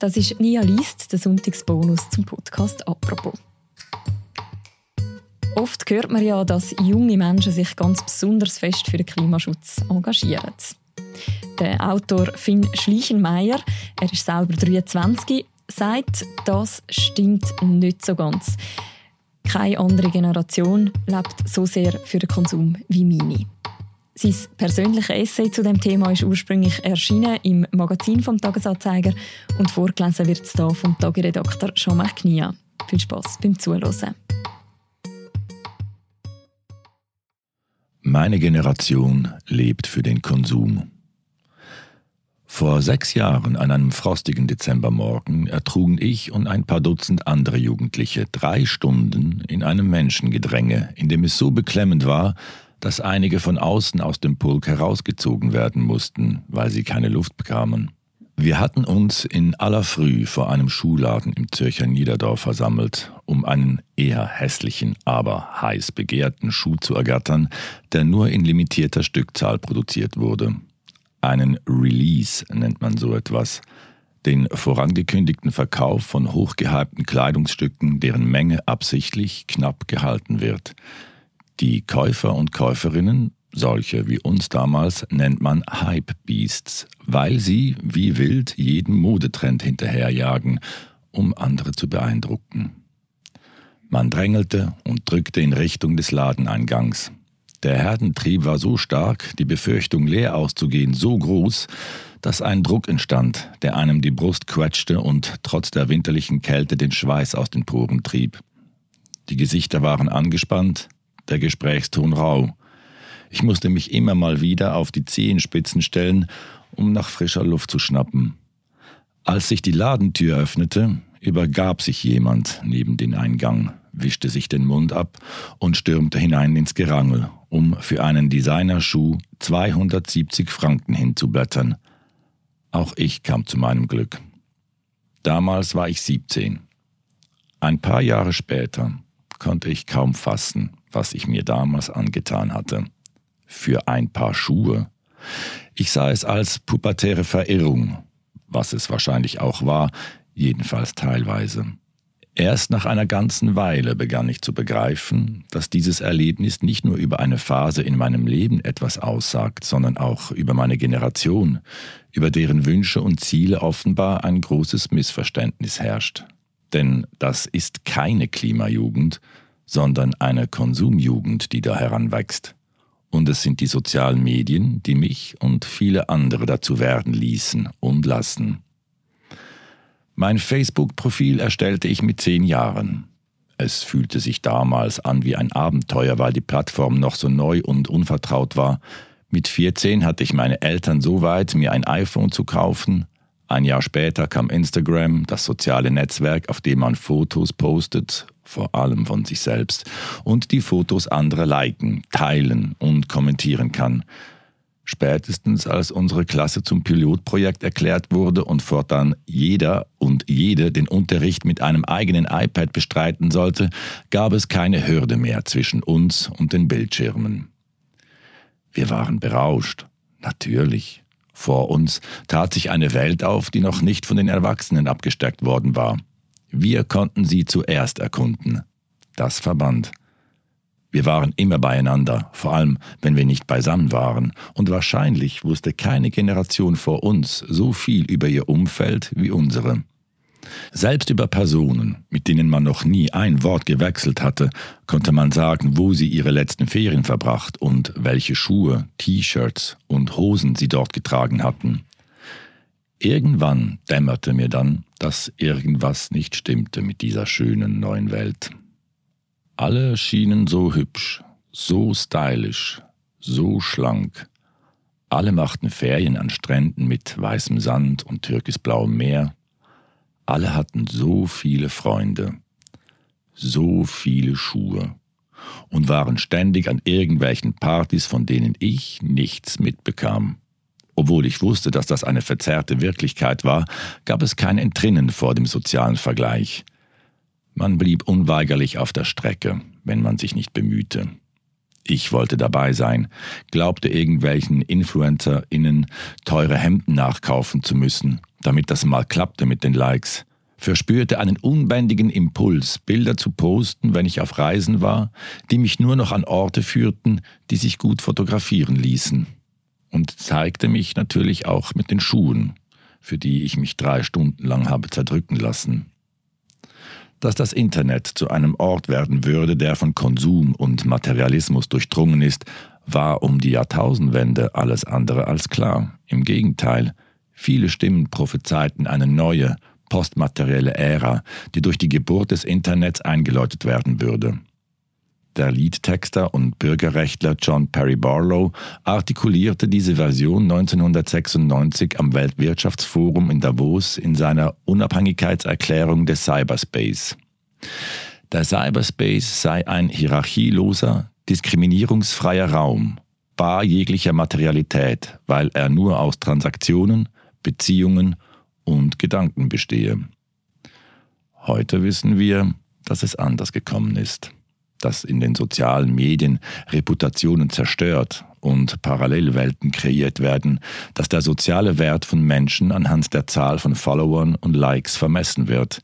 Das ist Nia Liest, der Sonntagsbonus zum Podcast «Apropos». Oft hört man ja, dass junge Menschen sich ganz besonders fest für den Klimaschutz engagieren. Der Autor Finn Schleichenmeier, er ist selber 23, sagt, das stimmt nicht so ganz. Keine andere Generation lebt so sehr für den Konsum wie meine. Sein persönliches Essay zu dem Thema ist ursprünglich erschienen im Magazin vom Tagesanzeiger und vorgelesen wird es hier vom Tageredakteur Jean-Marc Knia. Viel Spaß beim Zuhören. Meine Generation lebt für den Konsum. Vor sechs Jahren, an einem frostigen Dezembermorgen, ertrugen ich und ein paar Dutzend andere Jugendliche drei Stunden in einem Menschengedränge, in dem es so beklemmend war, dass einige von außen aus dem Pulk herausgezogen werden mussten, weil sie keine Luft bekamen. Wir hatten uns in aller Früh vor einem Schuhladen im Zürcher Niederdorf versammelt, um einen eher hässlichen, aber heiß begehrten Schuh zu ergattern, der nur in limitierter Stückzahl produziert wurde. Einen Release nennt man so etwas. Den vorangekündigten Verkauf von hochgehypten Kleidungsstücken, deren Menge absichtlich knapp gehalten wird. Die Käufer und Käuferinnen, solche wie uns damals, nennt man Hype Beasts, weil sie wie wild jeden Modetrend hinterherjagen, um andere zu beeindrucken. Man drängelte und drückte in Richtung des Ladeneingangs. Der Herdentrieb war so stark, die Befürchtung leer auszugehen so groß, dass ein Druck entstand, der einem die Brust quetschte und trotz der winterlichen Kälte den Schweiß aus den Poren trieb. Die Gesichter waren angespannt, der Gesprächston rau. Ich musste mich immer mal wieder auf die Zehenspitzen stellen, um nach frischer Luft zu schnappen. Als sich die Ladentür öffnete, übergab sich jemand neben den Eingang, wischte sich den Mund ab und stürmte hinein ins Gerangel, um für einen Designerschuh 270 Franken hinzublättern. Auch ich kam zu meinem Glück. Damals war ich 17. Ein paar Jahre später konnte ich kaum fassen, was ich mir damals angetan hatte. Für ein paar Schuhe. Ich sah es als pubertäre Verirrung, was es wahrscheinlich auch war, jedenfalls teilweise. Erst nach einer ganzen Weile begann ich zu begreifen, dass dieses Erlebnis nicht nur über eine Phase in meinem Leben etwas aussagt, sondern auch über meine Generation, über deren Wünsche und Ziele offenbar ein großes Missverständnis herrscht. Denn das ist keine Klimajugend, sondern eine Konsumjugend, die da heranwächst. Und es sind die sozialen Medien, die mich und viele andere dazu werden ließen und lassen. Mein Facebook-Profil erstellte ich mit zehn Jahren. Es fühlte sich damals an wie ein Abenteuer, weil die Plattform noch so neu und unvertraut war. Mit 14 hatte ich meine Eltern so weit, mir ein iPhone zu kaufen. Ein Jahr später kam Instagram, das soziale Netzwerk, auf dem man Fotos postet, vor allem von sich selbst, und die Fotos anderer liken, teilen und kommentieren kann. Spätestens als unsere Klasse zum Pilotprojekt erklärt wurde und fortan jeder und jede den Unterricht mit einem eigenen iPad bestreiten sollte, gab es keine Hürde mehr zwischen uns und den Bildschirmen. Wir waren berauscht, natürlich. Vor uns tat sich eine Welt auf, die noch nicht von den Erwachsenen abgesteckt worden war. Wir konnten sie zuerst erkunden. Das verband. Wir waren immer beieinander, vor allem wenn wir nicht beisammen waren, und wahrscheinlich wusste keine Generation vor uns so viel über ihr Umfeld wie unsere. Selbst über Personen, mit denen man noch nie ein Wort gewechselt hatte, konnte man sagen, wo sie ihre letzten Ferien verbracht und welche Schuhe, T-Shirts und Hosen sie dort getragen hatten. Irgendwann dämmerte mir dann, dass irgendwas nicht stimmte mit dieser schönen neuen Welt. Alle schienen so hübsch, so stylisch, so schlank. Alle machten Ferien an Stränden mit weißem Sand und türkisblauem Meer. Alle hatten so viele Freunde, so viele Schuhe und waren ständig an irgendwelchen Partys, von denen ich nichts mitbekam. Obwohl ich wusste, dass das eine verzerrte Wirklichkeit war, gab es kein Entrinnen vor dem sozialen Vergleich. Man blieb unweigerlich auf der Strecke, wenn man sich nicht bemühte. Ich wollte dabei sein, glaubte irgendwelchen InfluencerInnen teure Hemden nachkaufen zu müssen, damit das mal klappte mit den Likes. Verspürte einen unbändigen Impuls, Bilder zu posten, wenn ich auf Reisen war, die mich nur noch an Orte führten, die sich gut fotografieren ließen. Und zeigte mich natürlich auch mit den Schuhen, für die ich mich drei Stunden lang habe zerdrücken lassen dass das Internet zu einem Ort werden würde, der von Konsum und Materialismus durchdrungen ist, war um die Jahrtausendwende alles andere als klar. Im Gegenteil, viele Stimmen prophezeiten eine neue, postmaterielle Ära, die durch die Geburt des Internets eingeläutet werden würde. Der Liedtexter und Bürgerrechtler John Perry Barlow artikulierte diese Version 1996 am Weltwirtschaftsforum in Davos in seiner Unabhängigkeitserklärung des Cyberspace. Der Cyberspace sei ein hierarchieloser, diskriminierungsfreier Raum, bar jeglicher Materialität, weil er nur aus Transaktionen, Beziehungen und Gedanken bestehe. Heute wissen wir, dass es anders gekommen ist das in den sozialen Medien Reputationen zerstört und Parallelwelten kreiert werden, dass der soziale Wert von Menschen anhand der Zahl von Followern und Likes vermessen wird.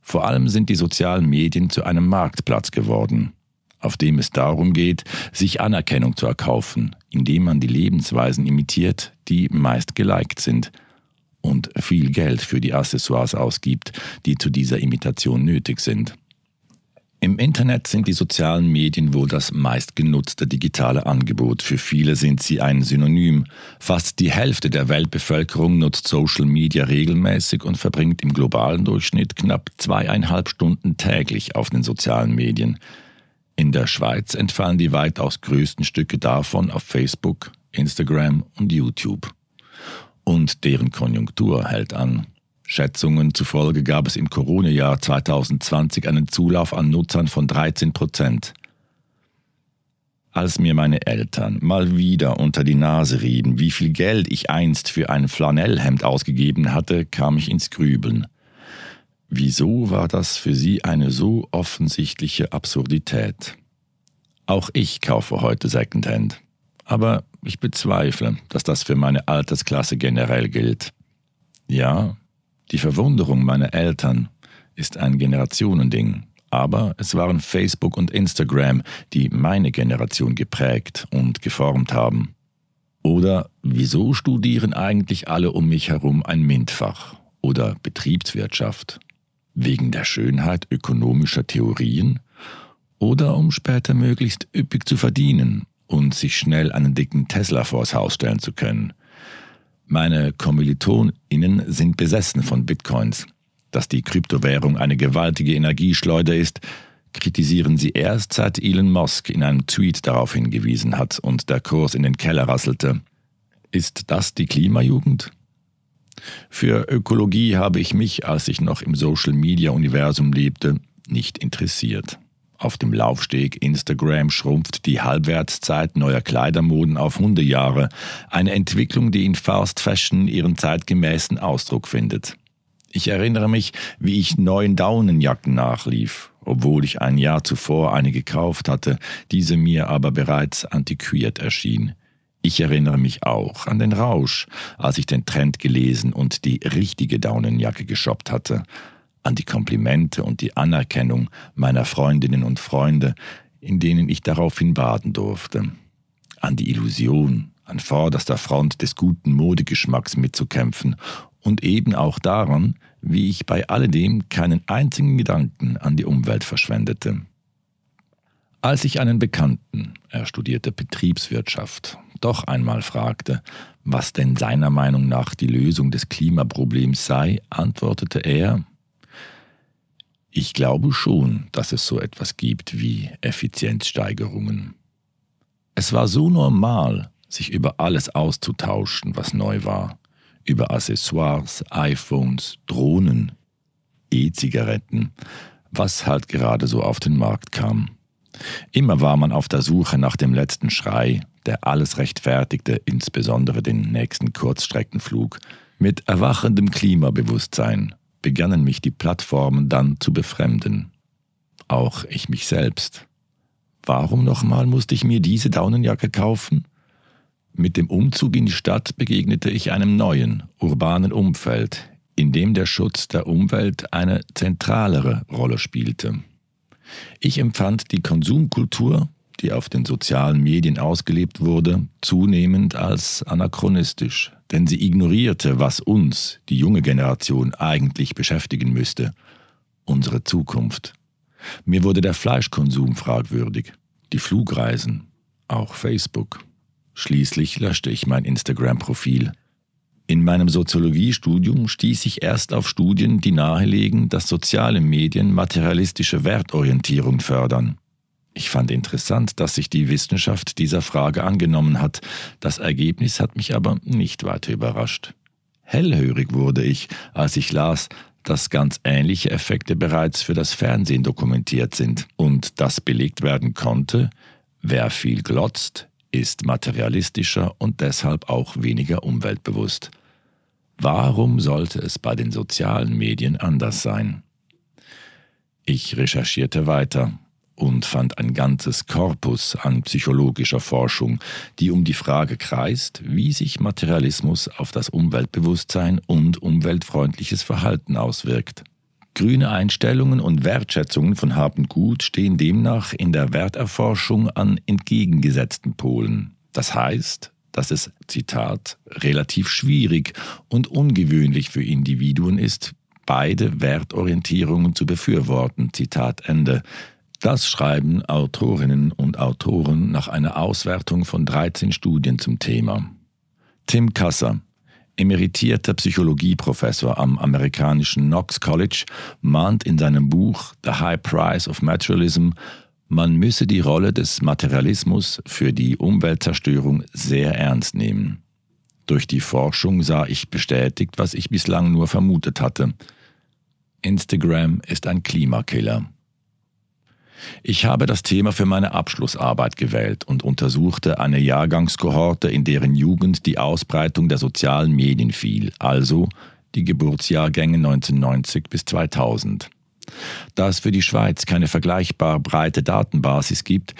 Vor allem sind die sozialen Medien zu einem Marktplatz geworden, auf dem es darum geht, sich Anerkennung zu erkaufen, indem man die Lebensweisen imitiert, die meist geliked sind und viel Geld für die Accessoires ausgibt, die zu dieser Imitation nötig sind. Im Internet sind die sozialen Medien wohl das meistgenutzte digitale Angebot. Für viele sind sie ein Synonym. Fast die Hälfte der Weltbevölkerung nutzt Social Media regelmäßig und verbringt im globalen Durchschnitt knapp zweieinhalb Stunden täglich auf den sozialen Medien. In der Schweiz entfallen die weitaus größten Stücke davon auf Facebook, Instagram und YouTube. Und deren Konjunktur hält an. Schätzungen zufolge gab es im Corona-Jahr 2020 einen Zulauf an Nutzern von 13 Prozent. Als mir meine Eltern mal wieder unter die Nase rieben, wie viel Geld ich einst für ein Flanellhemd ausgegeben hatte, kam ich ins Grübeln. Wieso war das für sie eine so offensichtliche Absurdität? Auch ich kaufe heute Secondhand. Aber ich bezweifle, dass das für meine Altersklasse generell gilt. Ja, die Verwunderung meiner Eltern ist ein Generationending, aber es waren Facebook und Instagram, die meine Generation geprägt und geformt haben. Oder wieso studieren eigentlich alle um mich herum ein MINT-Fach oder Betriebswirtschaft? Wegen der Schönheit ökonomischer Theorien? Oder um später möglichst üppig zu verdienen und sich schnell einen dicken Tesla vors Haus stellen zu können? Meine KommilitonInnen sind besessen von Bitcoins. Dass die Kryptowährung eine gewaltige Energieschleuder ist, kritisieren sie erst seit Elon Musk in einem Tweet darauf hingewiesen hat und der Kurs in den Keller rasselte. Ist das die Klimajugend? Für Ökologie habe ich mich, als ich noch im Social-Media-Universum lebte, nicht interessiert. Auf dem Laufsteg Instagram schrumpft die Halbwertszeit neuer Kleidermoden auf Hundejahre, eine Entwicklung, die in Fast Fashion ihren zeitgemäßen Ausdruck findet. Ich erinnere mich, wie ich neuen Daunenjacken nachlief, obwohl ich ein Jahr zuvor eine gekauft hatte, diese mir aber bereits antiquiert erschien. Ich erinnere mich auch an den Rausch, als ich den Trend gelesen und die richtige Daunenjacke geshoppt hatte, an die Komplimente und die Anerkennung meiner Freundinnen und Freunde, in denen ich daraufhin baden durfte, an die Illusion, an vorderster Front des guten Modegeschmacks mitzukämpfen und eben auch daran, wie ich bei alledem keinen einzigen Gedanken an die Umwelt verschwendete. Als ich einen Bekannten, er studierte Betriebswirtschaft, doch einmal fragte, was denn seiner Meinung nach die Lösung des Klimaproblems sei, antwortete er, ich glaube schon, dass es so etwas gibt wie Effizienzsteigerungen. Es war so normal, sich über alles auszutauschen, was neu war. Über Accessoires, iPhones, Drohnen, E-Zigaretten, was halt gerade so auf den Markt kam. Immer war man auf der Suche nach dem letzten Schrei, der alles rechtfertigte, insbesondere den nächsten Kurzstreckenflug, mit erwachendem Klimabewusstsein begannen mich die Plattformen dann zu befremden. Auch ich mich selbst. Warum nochmal musste ich mir diese Daunenjacke kaufen? Mit dem Umzug in die Stadt begegnete ich einem neuen, urbanen Umfeld, in dem der Schutz der Umwelt eine zentralere Rolle spielte. Ich empfand die Konsumkultur, die auf den sozialen Medien ausgelebt wurde, zunehmend als anachronistisch, denn sie ignorierte, was uns, die junge Generation, eigentlich beschäftigen müsste, unsere Zukunft. Mir wurde der Fleischkonsum fragwürdig, die Flugreisen, auch Facebook. Schließlich löschte ich mein Instagram-Profil. In meinem Soziologiestudium stieß ich erst auf Studien, die nahelegen, dass soziale Medien materialistische Wertorientierung fördern. Ich fand interessant, dass sich die Wissenschaft dieser Frage angenommen hat. Das Ergebnis hat mich aber nicht weiter überrascht. Hellhörig wurde ich, als ich las, dass ganz ähnliche Effekte bereits für das Fernsehen dokumentiert sind und dass belegt werden konnte, wer viel glotzt, ist materialistischer und deshalb auch weniger umweltbewusst. Warum sollte es bei den sozialen Medien anders sein? Ich recherchierte weiter und fand ein ganzes Korpus an psychologischer Forschung, die um die Frage kreist, wie sich Materialismus auf das Umweltbewusstsein und umweltfreundliches Verhalten auswirkt. Grüne Einstellungen und Wertschätzungen von Hab Gut stehen demnach in der Werterforschung an entgegengesetzten Polen. Das heißt, dass es, Zitat, relativ schwierig und ungewöhnlich für Individuen ist, beide Wertorientierungen zu befürworten, Zitat Ende. Das schreiben Autorinnen und Autoren nach einer Auswertung von 13 Studien zum Thema. Tim Kasser, emeritierter Psychologieprofessor am amerikanischen Knox College, mahnt in seinem Buch The High Price of Materialism, man müsse die Rolle des Materialismus für die Umweltzerstörung sehr ernst nehmen. Durch die Forschung sah ich bestätigt, was ich bislang nur vermutet hatte. Instagram ist ein Klimakiller. Ich habe das Thema für meine Abschlussarbeit gewählt und untersuchte eine Jahrgangskohorte, in deren Jugend die Ausbreitung der sozialen Medien fiel, also die Geburtsjahrgänge 1990 bis 2000. Da es für die Schweiz keine vergleichbar breite Datenbasis gibt,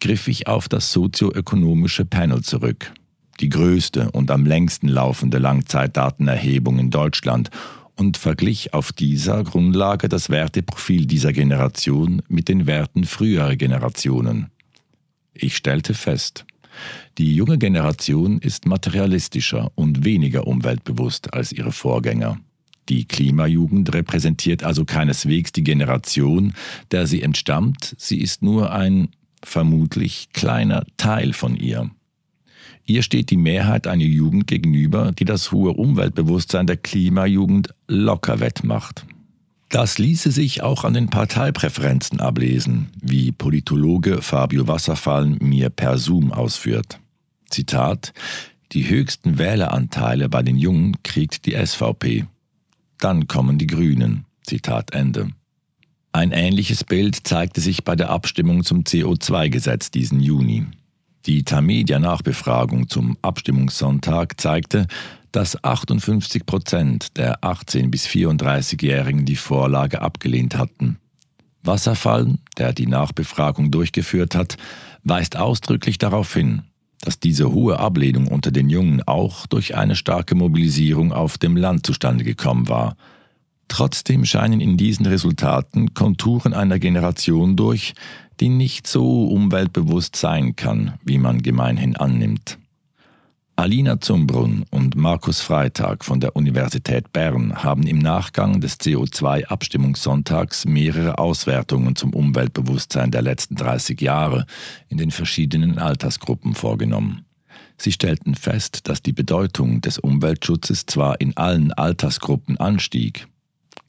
griff ich auf das sozioökonomische Panel zurück, die größte und am längsten laufende Langzeitdatenerhebung in Deutschland und verglich auf dieser Grundlage das Werteprofil dieser Generation mit den Werten früherer Generationen. Ich stellte fest, die junge Generation ist materialistischer und weniger umweltbewusst als ihre Vorgänger. Die Klimajugend repräsentiert also keineswegs die Generation, der sie entstammt, sie ist nur ein vermutlich kleiner Teil von ihr. Ihr steht die Mehrheit einer Jugend gegenüber, die das hohe Umweltbewusstsein der Klimajugend locker wettmacht. Das ließe sich auch an den Parteipräferenzen ablesen, wie Politologe Fabio Wasserfall mir per Zoom ausführt. Zitat Die höchsten Wähleranteile bei den Jungen kriegt die SVP. Dann kommen die Grünen. Zitat Ende. Ein ähnliches Bild zeigte sich bei der Abstimmung zum CO2-Gesetz diesen Juni. Die Tamedia-Nachbefragung zum Abstimmungssonntag zeigte, dass 58 Prozent der 18- bis 34-Jährigen die Vorlage abgelehnt hatten. Wasserfall, der die Nachbefragung durchgeführt hat, weist ausdrücklich darauf hin, dass diese hohe Ablehnung unter den Jungen auch durch eine starke Mobilisierung auf dem Land zustande gekommen war – Trotzdem scheinen in diesen Resultaten Konturen einer Generation durch, die nicht so umweltbewusst sein kann, wie man gemeinhin annimmt. Alina Zumbrunn und Markus Freitag von der Universität Bern haben im Nachgang des CO2-Abstimmungssonntags mehrere Auswertungen zum Umweltbewusstsein der letzten 30 Jahre in den verschiedenen Altersgruppen vorgenommen. Sie stellten fest, dass die Bedeutung des Umweltschutzes zwar in allen Altersgruppen anstieg,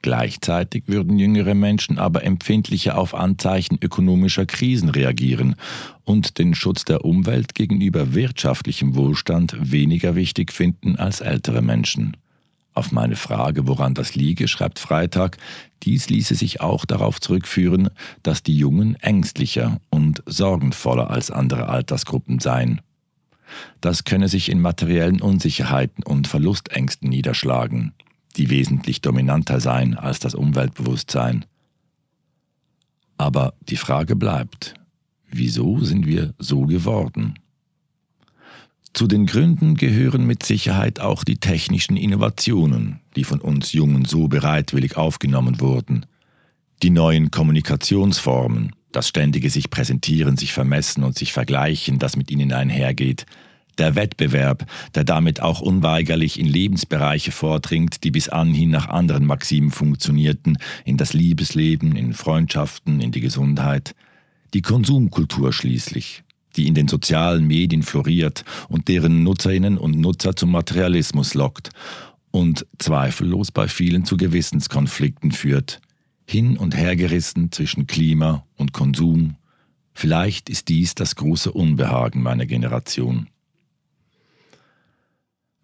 Gleichzeitig würden jüngere Menschen aber empfindlicher auf Anzeichen ökonomischer Krisen reagieren und den Schutz der Umwelt gegenüber wirtschaftlichem Wohlstand weniger wichtig finden als ältere Menschen. Auf meine Frage, woran das liege, schreibt Freitag, dies ließe sich auch darauf zurückführen, dass die Jungen ängstlicher und sorgenvoller als andere Altersgruppen seien. Das könne sich in materiellen Unsicherheiten und Verlustängsten niederschlagen die wesentlich dominanter seien als das Umweltbewusstsein. Aber die Frage bleibt, wieso sind wir so geworden? Zu den Gründen gehören mit Sicherheit auch die technischen Innovationen, die von uns Jungen so bereitwillig aufgenommen wurden, die neuen Kommunikationsformen, das ständige sich präsentieren, sich vermessen und sich vergleichen, das mit ihnen einhergeht, der Wettbewerb, der damit auch unweigerlich in Lebensbereiche vordringt, die bis anhin nach anderen Maximen funktionierten, in das Liebesleben, in Freundschaften, in die Gesundheit, die Konsumkultur schließlich, die in den sozialen Medien floriert und deren Nutzerinnen und Nutzer zum Materialismus lockt und zweifellos bei vielen zu Gewissenskonflikten führt, hin und hergerissen zwischen Klima und Konsum. Vielleicht ist dies das große Unbehagen meiner Generation.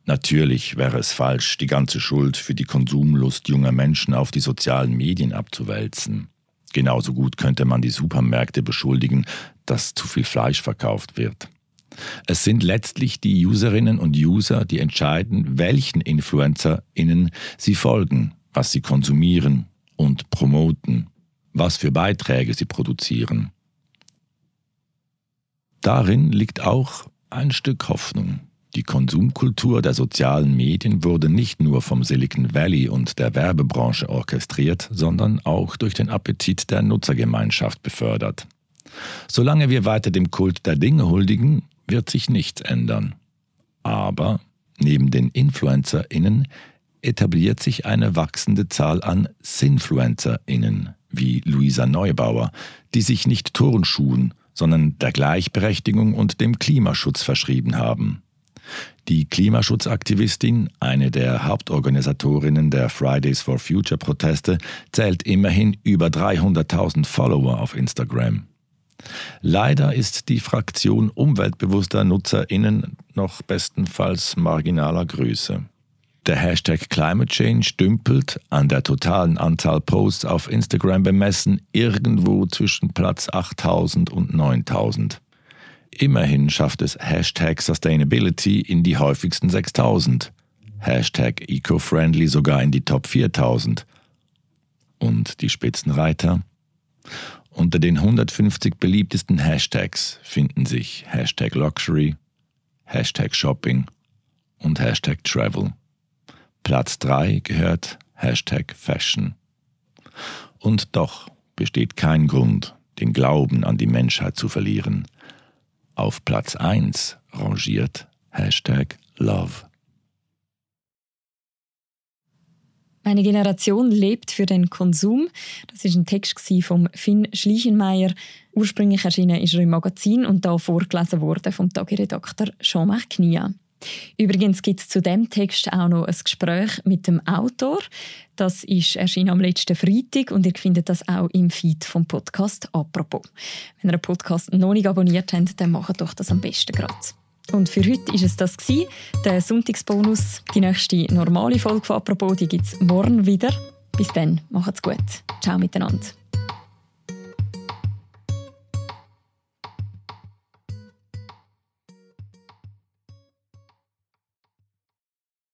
Natürlich wäre es falsch, die ganze Schuld für die Konsumlust junger Menschen auf die sozialen Medien abzuwälzen. Genauso gut könnte man die Supermärkte beschuldigen, dass zu viel Fleisch verkauft wird. Es sind letztlich die Userinnen und User, die entscheiden, welchen InfluencerInnen sie folgen, was sie konsumieren und promoten, was für Beiträge sie produzieren. Darin liegt auch ein Stück Hoffnung. Die Konsumkultur der sozialen Medien wurde nicht nur vom Silicon Valley und der Werbebranche orchestriert, sondern auch durch den Appetit der Nutzergemeinschaft befördert. Solange wir weiter dem Kult der Dinge huldigen, wird sich nichts ändern. Aber neben den InfluencerInnen etabliert sich eine wachsende Zahl an SinfluencerInnen, wie Luisa Neubauer, die sich nicht Turnschuhen, sondern der Gleichberechtigung und dem Klimaschutz verschrieben haben. Die Klimaschutzaktivistin, eine der Hauptorganisatorinnen der Fridays for Future Proteste, zählt immerhin über 300.000 Follower auf Instagram. Leider ist die Fraktion umweltbewusster Nutzerinnen noch bestenfalls marginaler Größe. Der Hashtag Climate Change dümpelt, an der totalen Anzahl Posts auf Instagram bemessen, irgendwo zwischen Platz 8000 und 9000. Immerhin schafft es Hashtag Sustainability in die häufigsten 6000, Hashtag Eco-Friendly sogar in die Top 4000. Und die Spitzenreiter? Unter den 150 beliebtesten Hashtags finden sich Hashtag Luxury, Hashtag Shopping und Hashtag Travel. Platz 3 gehört Hashtag Fashion. Und doch besteht kein Grund, den Glauben an die Menschheit zu verlieren – auf Platz 1 rangiert Hashtag Love. Meine Generation lebt für den Konsum. Das ist ein Text von Finn Schleichenmeier. Ursprünglich erschienen ist er im Magazin und da vorgelesen worden vom Tagiredakteur Jean-Marc Knia. Übrigens gibt es zu dem Text auch noch ein Gespräch mit dem Autor. Das ist erschienen am letzten Freitag und ihr findet das auch im Feed vom Podcast «Apropos». Wenn ihr den Podcast noch nicht abonniert habt, dann macht doch das am besten gerade. Und für heute ist es das gewesen, der Sonntagsbonus. Die nächste normale Folge von «Apropos» gibt es morgen wieder. Bis dann, macht's gut. Ciao miteinander.